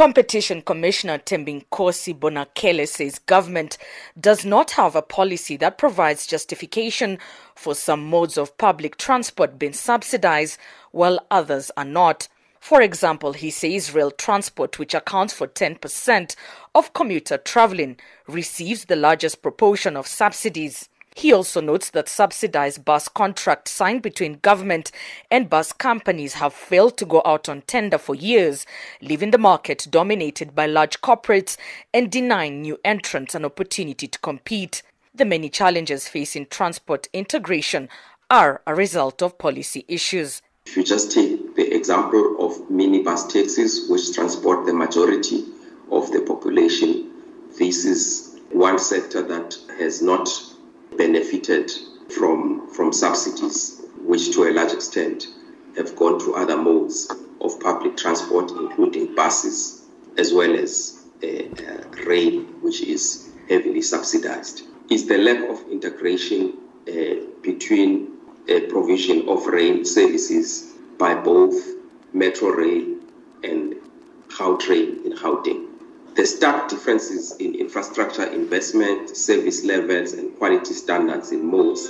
Competition Commissioner Thembinkosi Bonakele says government does not have a policy that provides justification for some modes of public transport being subsidized while others are not. For example, he says rail transport, which accounts for 10% of commuter traveling, receives the largest proportion of subsidies. He also notes that subsidized bus contracts signed between government and bus companies have failed to go out on tender for years, leaving the market dominated by large corporates and denying new entrants an opportunity to compete. The many challenges facing transport integration are a result of policy issues. If you just take the example of minibus taxis, which transport the majority of the population, this is one sector that has not benefited from, from subsidies, which to a large extent have gone to other modes of public transport, including buses, as well as uh, uh, rail, which is heavily subsidized. Is the lack of integration uh, between a provision of rail services by both Metro Rail and Gautrain in Gauteng the stark differences in infrastructure investment, service levels, and quality standards in modes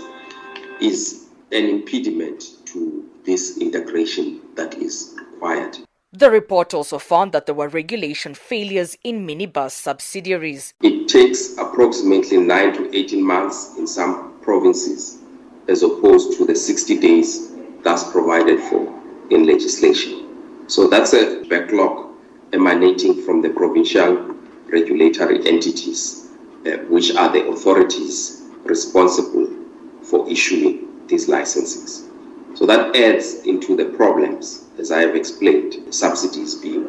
is an impediment to this integration that is required. The report also found that there were regulation failures in minibus subsidiaries. It takes approximately 9 to 18 months in some provinces, as opposed to the 60 days that's provided for in legislation. So that's a backlog emanating from the provincial regulatory entities, uh, which are the authorities responsible for issuing these licenses. So that adds into the problems, as I have explained, subsidies being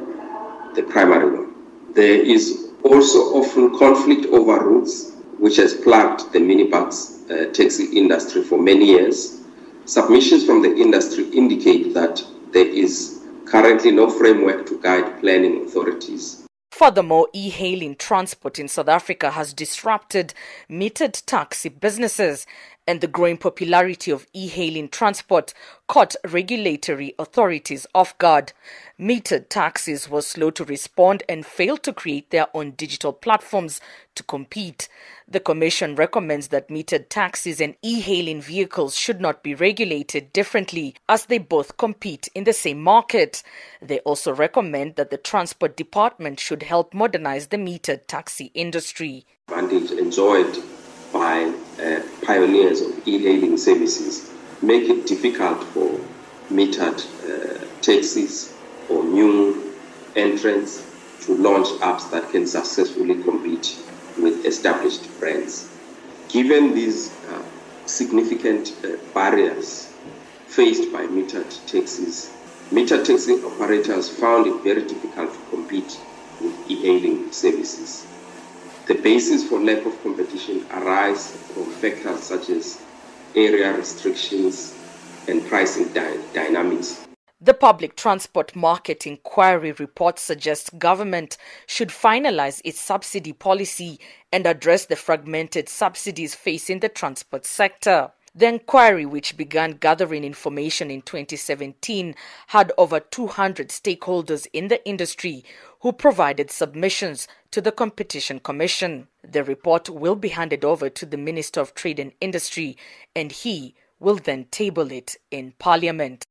the primary one. There is also often conflict over routes, which has plagued the minibus uh, taxi industry for many years. Submissions from the industry indicate that there is currently no framework to guide planning authorities. Furthermore, e-hailing transport in South Africa has disrupted metered taxi businesses and the growing popularity of e-hailing transport caught regulatory authorities off guard. Metered taxis were slow to respond and failed to create their own digital platforms to compete. The Commission recommends that metered taxis and e hailing vehicles should not be regulated differently as they both compete in the same market. They also recommend that the Transport Department should help modernize the metered taxi industry. Advantage enjoyed by uh, pioneers of e hailing services make it difficult for metered uh, taxis or new entrants to launch apps that can successfully compete with established brands. Given these uh, significant uh, barriers faced by metered taxis, metered taxi operators found it very difficult to compete with e-hailing services. The basis for lack of competition arise from factors such as area restrictions and pricing dy- dynamics. The Public Transport Market Inquiry report suggests government should finalize its subsidy policy and address the fragmented subsidies facing the transport sector. The inquiry, which began gathering information in 2017, had over 200 stakeholders in the industry who provided submissions to the Competition Commission. The report will be handed over to the Minister of Trade and Industry, and he will then table it in Parliament.